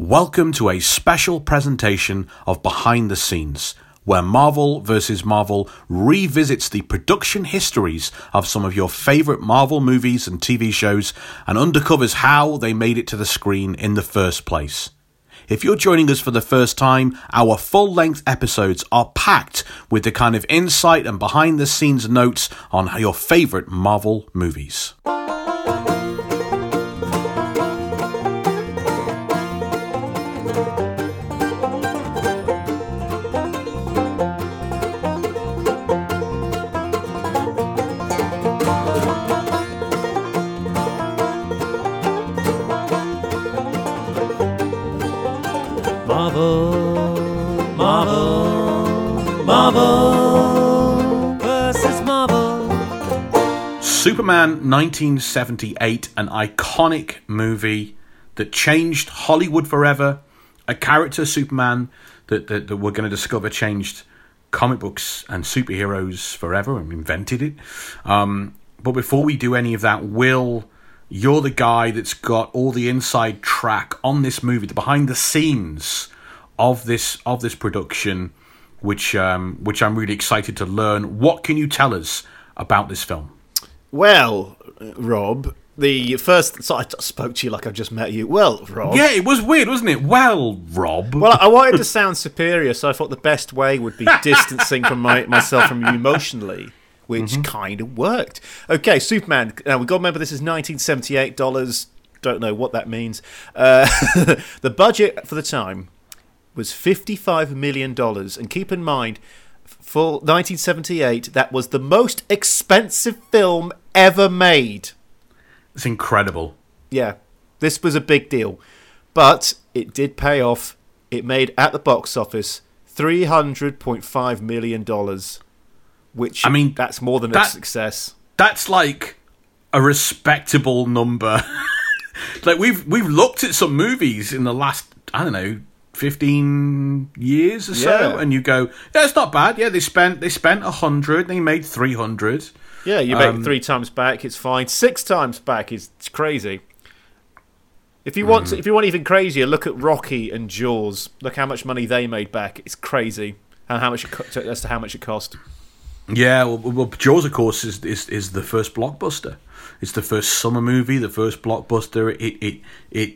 Welcome to a special presentation of Behind the Scenes, where Marvel vs. Marvel revisits the production histories of some of your favourite Marvel movies and TV shows and undercovers how they made it to the screen in the first place. If you're joining us for the first time, our full length episodes are packed with the kind of insight and behind the scenes notes on your favourite Marvel movies. Superman 1978, an iconic movie that changed Hollywood forever. A character, Superman, that, that, that we're going to discover changed comic books and superheroes forever and invented it. Um, but before we do any of that, Will, you're the guy that's got all the inside track on this movie, the behind the scenes of this of this production, which um, which I'm really excited to learn. What can you tell us about this film? Well, Rob, the first. So I spoke to you like I've just met you. Well, Rob. Yeah, it was weird, wasn't it? Well, Rob. Well, I wanted to sound superior, so I thought the best way would be distancing from my, myself from you emotionally, which kind of worked. Okay, Superman. Now we got to remember this is 1978 dollars. Don't know what that means. Uh, the budget for the time was 55 million dollars, and keep in mind, for 1978, that was the most expensive film ever made. it's incredible. Yeah, this was a big deal, but it did pay off. It made at the box office three hundred point five million dollars, which I mean, that's more than a success. That's like a respectable number. like we've we've looked at some movies in the last I don't know 15 years or so Yeah. and you go yeah it's not bad yeah they spent they spent 100 they made 300 Yeah, you make Um, three times back, it's fine. Six times back is it's crazy. If you want, Mm. if you want even crazier, look at Rocky and Jaws. Look how much money they made back. It's crazy, and how much it co- as to how much it cost. Yeah, well, well Jaws, of course, is, is is the first blockbuster. It's the first summer movie, the first blockbuster. It it it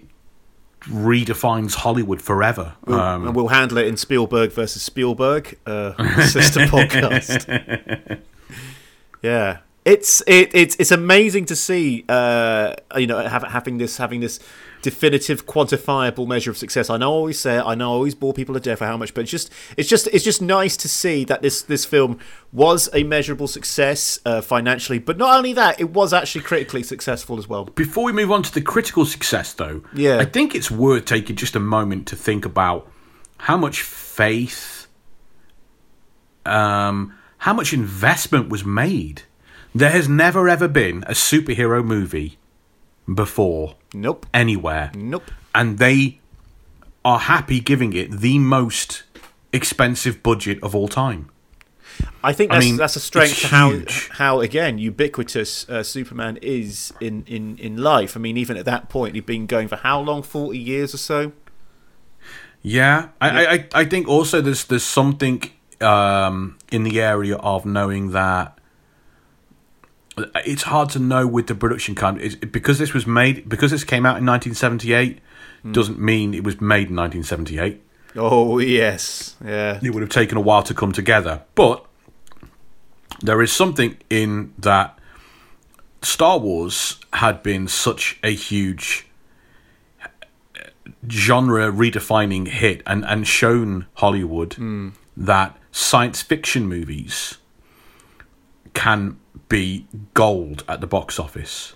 redefines Hollywood forever. Um, and we'll handle it in Spielberg versus Spielberg, uh, sister podcast. Yeah, it's it, it's it's amazing to see. Uh, you know, having this having this definitive, quantifiable measure of success. I know I always say it, I know I always bore people to death for how much, but it's just it's just it's just nice to see that this this film was a measurable success uh, financially, but not only that, it was actually critically successful as well. Before we move on to the critical success, though, Yeah. I think it's worth taking just a moment to think about how much faith, um, how much investment was made. There has never ever been a superhero movie before Nope, anywhere, nope. and they are happy giving it the most expensive budget of all time. I think I that's, mean, that's a strength to how how again ubiquitous uh, Superman is in, in, in life. I mean, even at that point, he'd been going for how long? Forty years or so. Yeah, I, I, I- I think also there's there's something um, in the area of knowing that it's hard to know with the production kind because this was made because this came out in 1978 hmm. doesn't mean it was made in 1978. Oh yes, yeah. It would have taken a while to come together, but there is something in that Star Wars had been such a huge genre redefining hit and, and shown Hollywood hmm. that science fiction movies can be gold at the box office.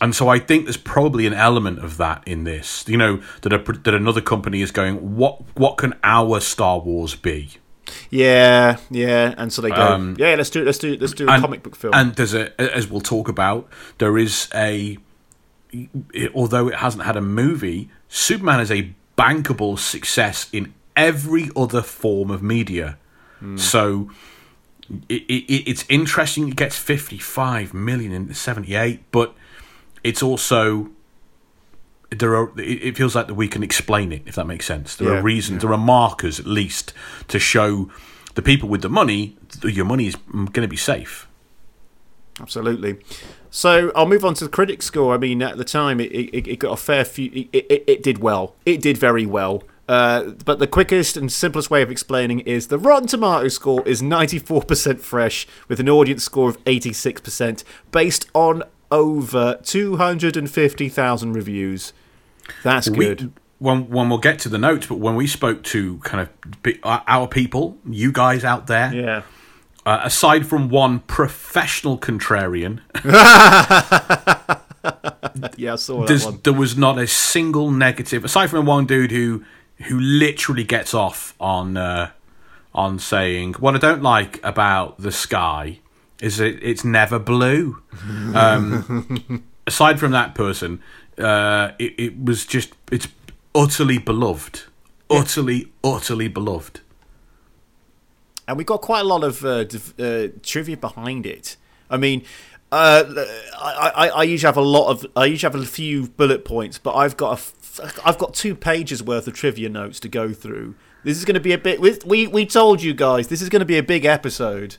And so I think there's probably an element of that in this. You know that a, that another company is going, what what can our Star Wars be? Yeah, yeah, and so they go, Um, yeah, let's do it let's do it let's do a and, comic book film. And there's a, as we'll talk about, there is a, although it hasn't had a movie, Superman is a bankable success in every other form of media. So it, it, it's interesting it gets 55 million in 78, but it's also there are. It feels like that we can explain it if that makes sense. There Yeah, are reasons. There are markers at least to show the people with the money that your money is mm, going to be safe. Absolutely. So I'll move on to the critic score. I mean, at the time, it, it, it got a fair few. It, it, it did well. It did very well. Uh, but the quickest and simplest way of explaining is the Rotten Tomato score is 94% fresh with an audience score of 86% based on over 250,000 reviews. That's good. We, when when we'll get to the notes, but when we spoke to kind of our our people, you guys out there, yeah. uh, aside from one professional contrarian, Yeah, I saw that one. there was not a single negative aside from one dude who who literally gets off on uh, on saying what I don't like about the sky is it it's never blue. um, aside from that person, uh, it, it was just it's utterly beloved, utterly utterly beloved. and we got quite a lot of uh, div- uh, trivia behind it. I mean, uh, I, I, I usually have a lot of I usually have a few bullet points, but I've got a f- I've got two pages worth of trivia notes to go through. This is going to be a bit. We we, told you guys this is going to be a big episode.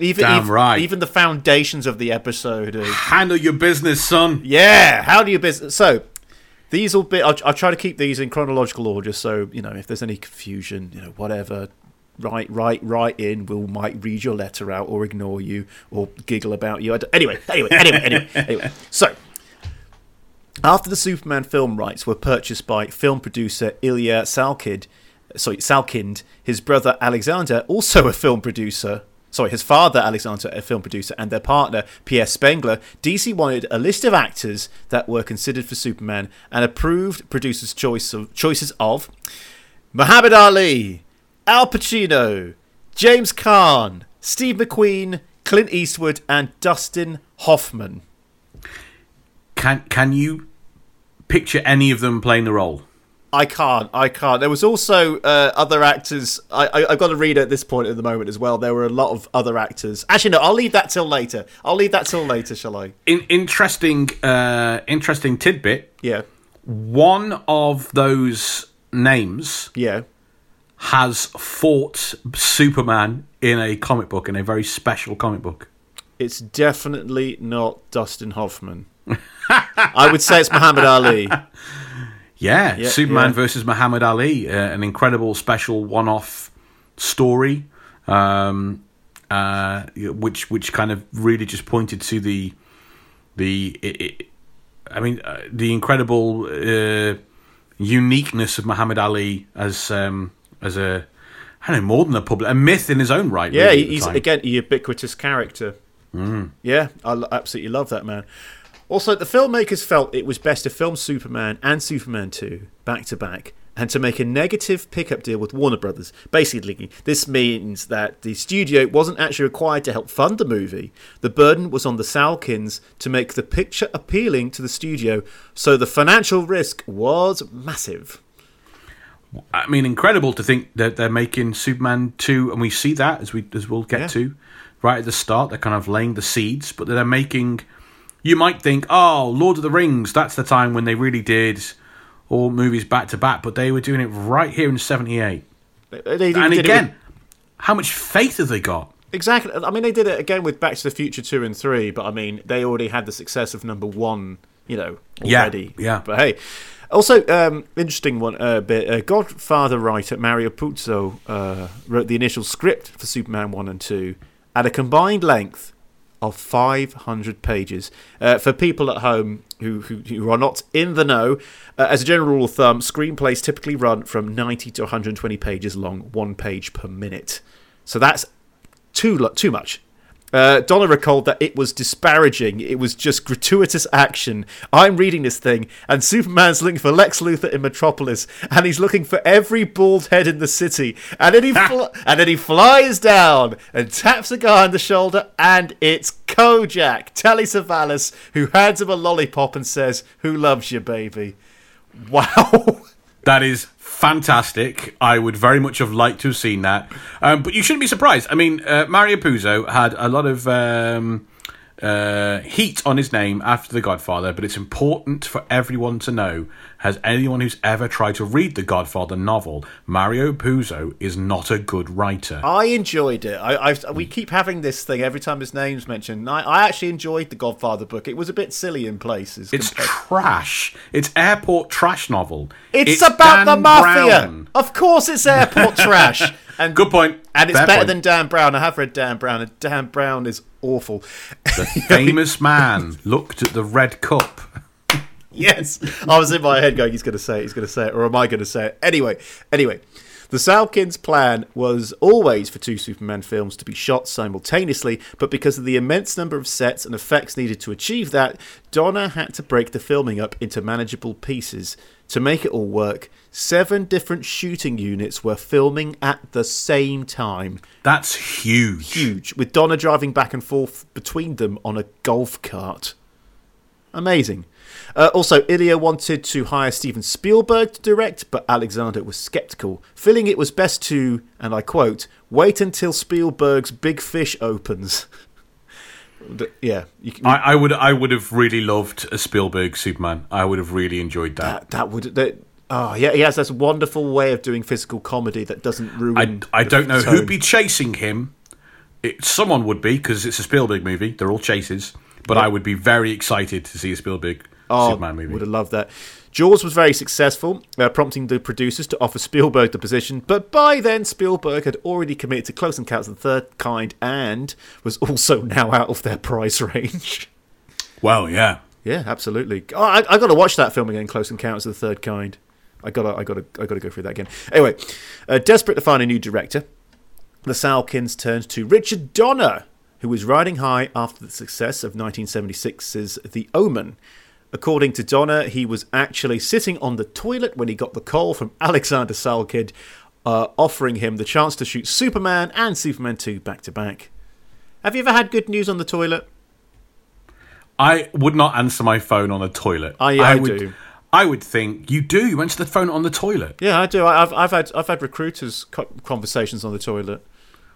Even Damn even, right. even the foundations of the episode. Are, Handle your business, son. yeah, how do you business? So these will be. I'll, I'll try to keep these in chronological order. So you know, if there's any confusion, you know, whatever, write, write, write in. We'll might read your letter out or ignore you or giggle about you. I anyway, anyway, anyway, anyway, anyway. So. After the Superman film rights were purchased by film producer Ilya Salkind, sorry, Salkind, his brother Alexander, also a film producer, sorry, his father Alexander, a film producer, and their partner Pierre Spengler, DC wanted a list of actors that were considered for Superman and approved producers' choice of choices of Muhammad Ali, Al Pacino, James Caan, Steve McQueen, Clint Eastwood, and Dustin Hoffman. Can can you picture any of them playing the role? I can't. I can't. There was also uh, other actors. I, I, I've got to read at this point at the moment as well. There were a lot of other actors. Actually, no. I'll leave that till later. I'll leave that till later. Shall I? In, interesting, uh, interesting tidbit. Yeah. One of those names Yeah. has fought Superman in a comic book, in a very special comic book. It's definitely not Dustin Hoffman. I would say it's Muhammad Ali. Yeah, Yeah, Superman yeah. versus Muhammad Ali, uh, an incredible special one-off story, um, uh, which which kind of really just pointed to the the it, it, I mean uh, the incredible uh, uniqueness of Muhammad Ali as um, as a I don't know more than a public a myth in his own right. Yeah, really, he's again a ubiquitous character. Yeah, I absolutely love that man. Also, the filmmakers felt it was best to film Superman and Superman 2 back to back and to make a negative pickup deal with Warner Brothers. Basically, this means that the studio wasn't actually required to help fund the movie. The burden was on the Salkins to make the picture appealing to the studio, so the financial risk was massive. I mean, incredible to think that they're making Superman two, and we see that as we as we'll get Yeah. to right at the start. They're kind of laying the seeds, but they're making. You might think, oh, Lord of the Rings. That's the time when they really did all movies back to back, but they were doing it right here in '78. They, they And again, with- how much faith have they got? Exactly. I mean, they did it again with Back to the Future two and three, but I mean, they already had the success of number one, you know, Yeah, yeah. But hey, also um, interesting one uh, bit. Uh, Godfather writer Mario Puzo uh, wrote the initial script for Superman one and two at a combined length of 500 pages. Uh, for people at home who, who, who are not in the know, uh, as a general rule of thumb, screenplays typically run from 90 to 120 pages long, one page per minute. So that's too too much. Uh, Donner recalled that it was disparaging. It was just gratuitous action. I'm reading this thing, and Superman's looking for Lex Luthor in Metropolis, and he's looking for every bald head in the city. And then he fl- and then he flies down and taps a guy on the shoulder, and it's Kojak, Telly Savalas, who hands him a lollipop and says, "Who loves you, baby?" Wow. That is fantastic. I would very much have liked to have seen that. Um, but you shouldn't be surprised. I mean, uh, Mario Puzo had a lot of um, uh, heat on his name after The Godfather, but it's important for everyone to know has anyone who's ever tried to read the Godfather novel, Mario Puzo is not a good writer. I enjoyed it. I, we keep having this thing every time his name's mentioned. I, I actually enjoyed the Godfather book. It was a bit silly in places. It's compared- trash. It's airport trash novel. It's, about Dan the mafia. Brown. Of course, it's airport trash. And Good point. And it's Fair better point. than Dan Brown. I have read Dan Brown, and Dan Brown is awful. The famous man looked at the red cup. yes, I was in my head going, "He's going to say it. He's going to say it," or am I going to say it? Anyway, anyway. The Salkins' plan was always for two Superman films to be shot simultaneously, but because of the immense number of sets and effects needed to achieve that, Donner had to break the filming up into manageable pieces. To make it all work, seven different shooting units were filming at the same time. That's huge. Huge, with Donner driving back and forth between them on a golf cart. Amazing. Uh, also, Ilya wanted to hire Steven Spielberg to direct, but Alexander was skeptical, feeling it was best to, and I quote, wait until Spielberg's Big Fish opens. Yeah, can, I, I would I would have really loved a Spielberg Superman. I would have really enjoyed that. that, that would. That, oh, yeah, he has this wonderful way of doing physical comedy that doesn't ruin. I, I don't know tone. who'd be chasing him. It, someone would be because it's a Spielberg movie. They're all chases. But I would be very excited to see a Spielberg oh, Superman movie. Would have loved that. Jaws was very successful, uh, prompting the producers to offer Spielberg the position, but by then Spielberg had already committed to Close Encounters of the Third Kind and was also now out of their price range. Well, yeah. yeah, absolutely. Oh, I, I got to watch that film again, Close Encounters of the Third Kind. I gotta, I gotta, I gotta go through that again. Anyway, uh, desperate to find a new director, the Salkins turned to Richard Donner, who was riding high after the success of 1976's The Omen. According to Donner, he was actually sitting on the toilet when he got the call from Alexander Salkind uh, offering him the chance to shoot Superman and Superman 2 back to back. Have you ever had good news on the toilet? I would not answer my phone on a toilet. Oh, yeah, I would, do. I would think you do. You answer the phone on the toilet. Yeah, I do. I- I've, I've had, I've had recruiters co- conversations on the toilet.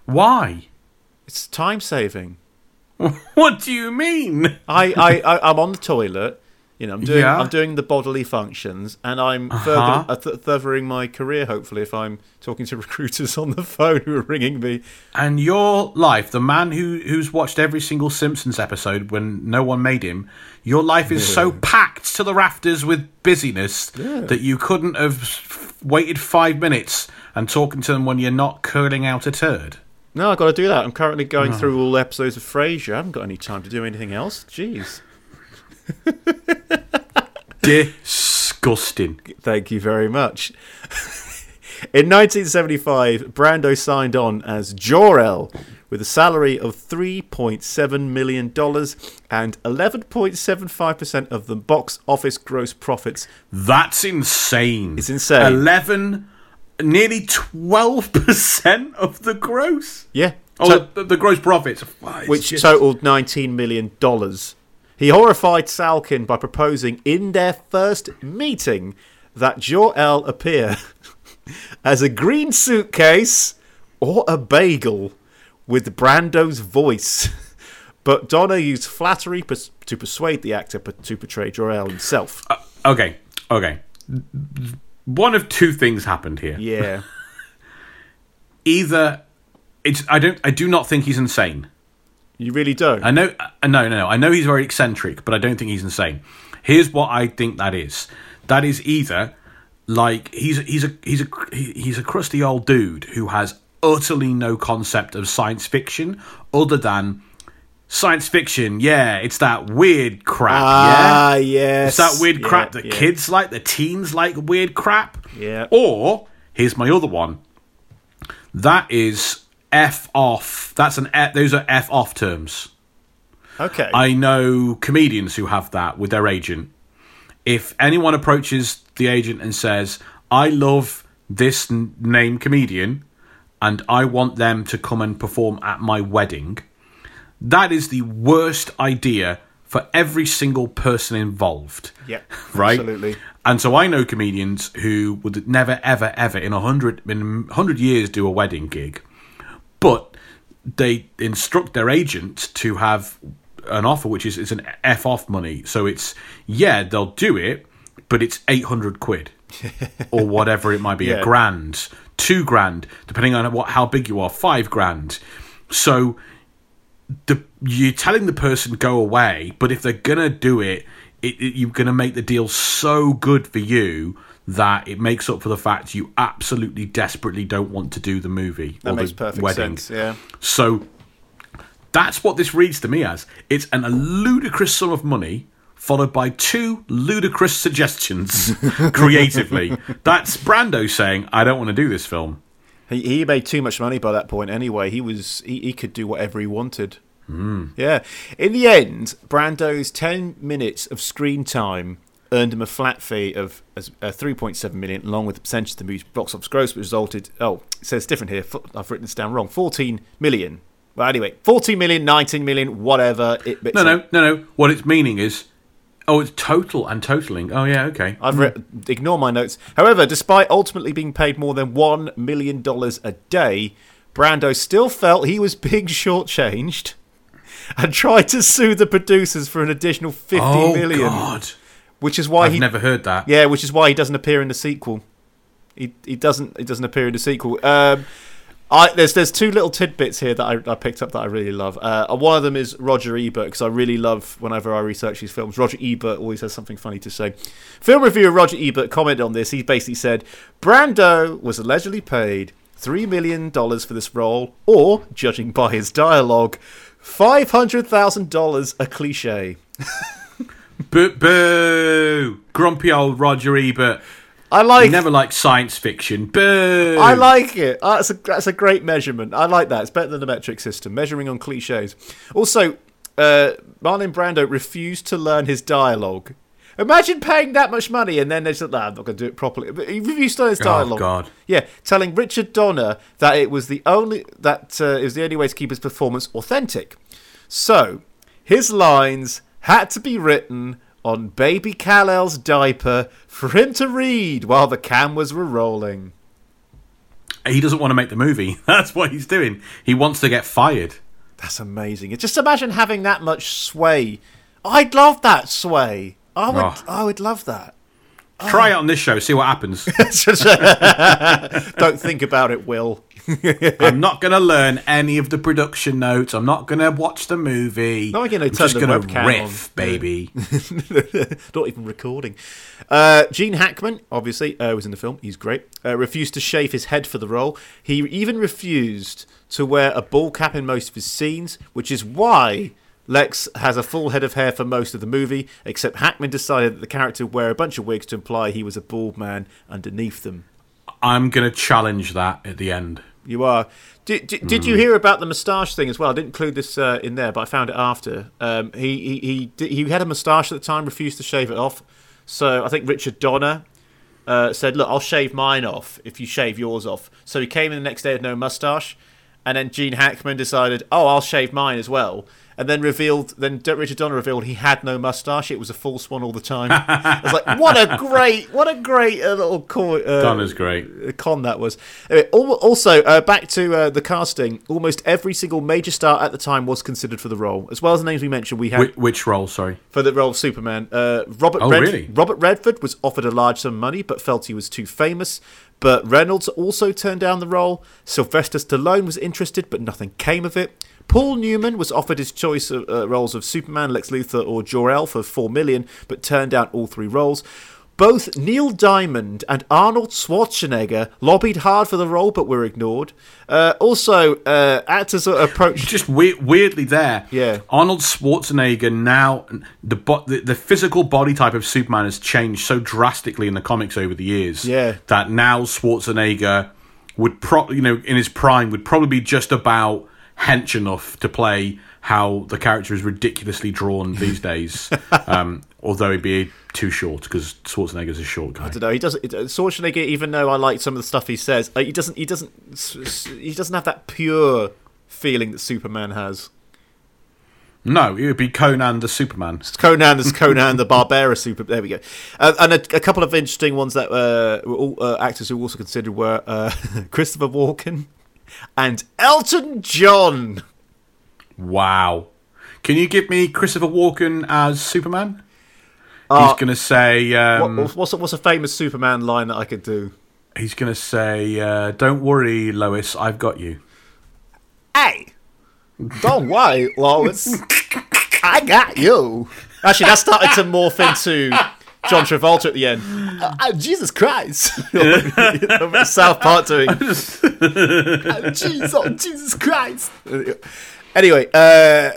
Why? It's time saving. What do you mean? I, I, I I'm on the toilet. You know, I'm doing Yeah. I'm doing the bodily functions, and I'm further, uh, th- furthering my career. Hopefully, if I'm talking to recruiters on the phone who are ringing me. And your life, the man who who's watched every single Simpsons episode when no one made him, your life is so packed to the rafters with busyness that you couldn't have waited five minutes and talking to them when you're not curling out a turd. No, I've got to do that. I'm currently going through all episodes of Frasier. I haven't got any time to do anything else. Jeez. Disgusting. Thank you very much. In 1975, Brando signed on as Jor-El with a salary of $3.7 million and 11.75% of the box office gross profits. That's insane. It's insane. Eleven, nearly twelve percent of the gross. Yeah. Oh, to- the, the gross profits, Wow, which just- totaled $19 million. He horrified Salkin by proposing in their first meeting that Jor-El appear as a green suitcase or a bagel with Brando's voice. But Donner used flattery pers- to persuade the actor to portray Jor-El himself. Uh, okay, okay. One of two things happened here. yeah. Either it's I don't I do not think he's insane. You really don't? I know uh, no no no. I know he's very eccentric, but I don't think he's insane. Here's what I think that is. That is either like he's he's a he's a he- he's a crusty old dude who has utterly no concept of science fiction other than science fiction. Yeah, it's that weird crap. ah, yeah. yes. It's that weird Yeah, crap that yeah. kids like, the teens like weird crap. Yeah. Or here's my other one. That is F off. That's an F, those are F off terms. Okay. I know comedians who have that with their agent. If anyone approaches the agent and says, "I love this n- name comedian and I want them to come and perform at my wedding," that is the worst idea for every single person involved. Yeah, right. absolutely. And so I know comedians who would never, ever, ever in a hundred in hundred years do a wedding gig, but they instruct their agent to have an offer which is it's an f off money. So it's yeah they'll do it, but it's eight hundred quid or whatever it might be, Yeah. a grand, two grand, depending on what how big you are, five grand. So the you're telling the person go away, but if they're gonna do it, it, it you're gonna make the deal so good for you that it makes up for the fact you absolutely desperately don't want to do the movie That or makes the perfect wedding. sense. Yeah. So that's what this reads to me as. It's an, a ludicrous sum of money followed by two ludicrous suggestions creatively. That's Brando saying, I don't want to do this film. He, he made too much money by that point anyway. He was he, he could do whatever he wanted. Hmm. Yeah. In the end, Brando's ten minutes of screen time earned him a flat fee of as- uh, 3.7 million, along with the percentage of the movie's box office gross, which resulted. Oh, it says different here. I've written this down wrong. 14 million. Well, anyway, 14 million, 19 million, whatever. It, it's No, no, like- no, no. What it's meaning is, oh, it's total and totaling. Oh, yeah, okay. I've re- ignore my notes. However, despite ultimately being paid more than one million dollars a day, Brando still felt he was being shortchanged and tried to sue the producers for an additional fifty oh, million, God. Which is why I've he never heard that. yeah, which is why he doesn't appear in the sequel. He he doesn't he doesn't appear in the sequel. Um, I, there's there's two little tidbits here that I, I picked up that I really love. Uh, one of them is Roger Ebert because I really love whenever I research these films. Roger Ebert always has something funny to say. Film reviewer Roger Ebert commented on this. He basically said Brando was allegedly paid three million dollars for this role, or judging by his dialogue, five hundred thousand dollars a cliche. Boo, boo! Grumpy old Roger Ebert. I like never liked science fiction. Boo! I like it. That's a that's a great measurement. I like that. It's better than the metric system, measuring on cliches. Also, uh, Marlon Brando refused to learn his dialogue. Imagine paying that much money and then they said, "Nah, I'm not going to do it properly." But he refused to learn his Oh, dialogue. God. Yeah, telling Richard Donner that it was the only that uh, it was the only way to keep his performance authentic. So his lines had to be written on Baby Kal-El's diaper for him to read while the cameras were rolling. He doesn't want to make the movie. That's what he's doing. He wants to get fired. That's amazing. Just imagine having that much sway. I'd love that sway. I would. Oh. I would love that. Try it on this show. See what happens. Don't think about it, Will. I'm not going to learn any of the production notes. I'm not going to watch the movie. Not gonna I'm turn just the gonna webcam riff, on. baby. Not even recording. Uh, Gene Hackman, obviously, uh, was in the film. He's great. Uh, refused to shave his head for the role. He even refused to wear a ball cap in most of his scenes, which is why Lex has a full head of hair for most of the movie. Except Hackman decided that the character would wear a bunch of wigs to imply he was a bald man underneath them. I'm going to challenge that at the end. You are. Did, did, did you hear about the moustache thing as well? I didn't include this uh, in there, but I found it after. Um, he he he, he had a moustache at the time, refused to shave it off. So I think Richard Donner uh, said, "Look, I'll shave mine off if you shave yours off." So he came in the next day with no moustache, and then Gene Hackman decided, "Oh, I'll shave mine as well." And then revealed, then Richard Donner revealed he had no moustache; it was a false one all the time. I was like, "What a great, what a great uh, little con. uh, Donner's great. uh, con that was. Anyway, al- also, uh, back to uh, the casting. Almost every single major star at the time was considered for the role, as well as the names we mentioned. We had Which, which role? Sorry. for the role of Superman. Uh, Robert Oh, really? Robert Redford was offered a large sum of money, but felt he was too famous. Burt Reynolds also turned down the role. Sylvester Stallone was interested, but nothing came of it. Paul Newman was offered his choice of uh, roles of Superman, Lex Luthor, or Jor-El for four million, but turned down all three roles. Both Neil Diamond and Arnold Schwarzenegger lobbied hard for the role, but were ignored. Uh, also, uh, actors approached. Just we- weirdly there. Yeah. Arnold Schwarzenegger now the, bo- the the physical body type of Superman has changed so drastically in the comics over the years. Yeah. That now Schwarzenegger would pro you know in his prime would probably be just about hench enough to play how the character is ridiculously drawn these days. um, although he'd be too short because Schwarzenegger's a short guy. I don't know. He doesn't. uh, Schwarzenegger, even though I like some of the stuff he says, uh, he doesn't. He doesn't. He doesn't have that pure feeling that Superman has. No, it would be Conan the Superman. It's Conan is Conan the Barbera Super. There we go. Uh, and a, a couple of interesting ones that uh, were all, uh, actors who also considered were uh, Christopher Walken and Elton John. Wow. Can you give me Christopher Walken as Superman? Uh, he's going to say. Um, What, what's a, what's a famous Superman line that I could do? He's going to say, uh, "Don't worry, Lois, I've got you." Hey, don't worry, Lois. I got you. Actually, that started to morph into John Travolta at the end. Uh, Jesus Christ! South Park doing. Uh, Jesus, oh, Jesus Christ! Anyway, uh,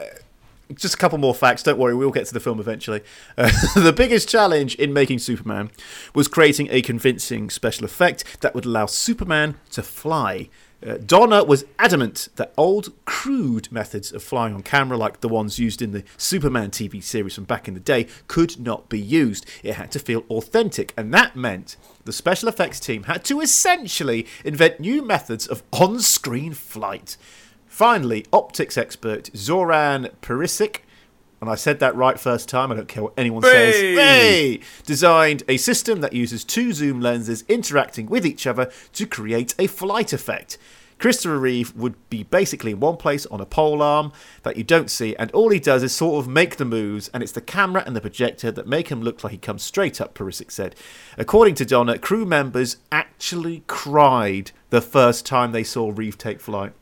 just a couple more facts. Don't worry, we'll get to the film eventually. Uh, the biggest challenge in making Superman was creating a convincing special effect that would allow Superman to fly. Uh, Donner was adamant that old, crude methods of flying on camera, like the ones used in the Superman TV series from back in the day, could not be used. It had to feel authentic, and that meant the special effects team had to essentially invent new methods of on screen flight. Finally, optics expert Zoran Perisic, and I said that right first time, I don't care what anyone says, hey, designed a system that uses two zoom lenses interacting with each other to create a flight effect. Christopher Reeve would be basically in one place on a pole arm that you don't see, and all he does is sort of make the moves, and it's the camera and the projector that make him look like he comes straight up, Perisic said. According to Donner, crew members actually cried the first time they saw Reeve take flight.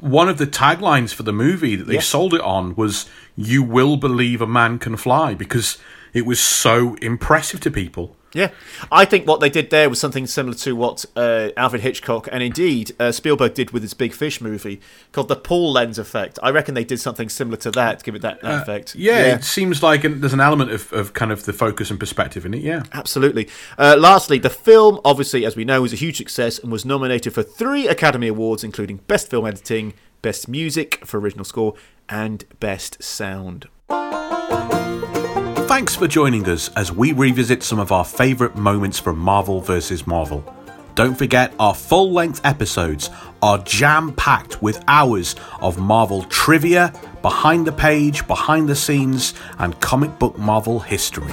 One of the taglines for the movie that they Yeah. sold it on was "You will believe a man can fly" because it was so impressive to people. Yeah, I think what they did there was something similar to what uh, Alfred Hitchcock and indeed uh, Spielberg did with his Big Fish movie called the Paul lens effect. I reckon they did something similar to that to give it that, that effect. Uh, Yeah, it seems like an, there's an element of, of kind of the focus and perspective in it. Yeah. Absolutely. Uh, lastly, the film, obviously, as we know, was a huge success and was nominated for three Academy Awards, including Best Film Editing, Best Music for Original Score, and Best Sound. Thanks for joining us as we revisit some of our favourite moments from Marvel vs. Marvel. Don't forget, our full length episodes are jam packed with hours of Marvel trivia, behind the page, behind the scenes, and comic book Marvel history.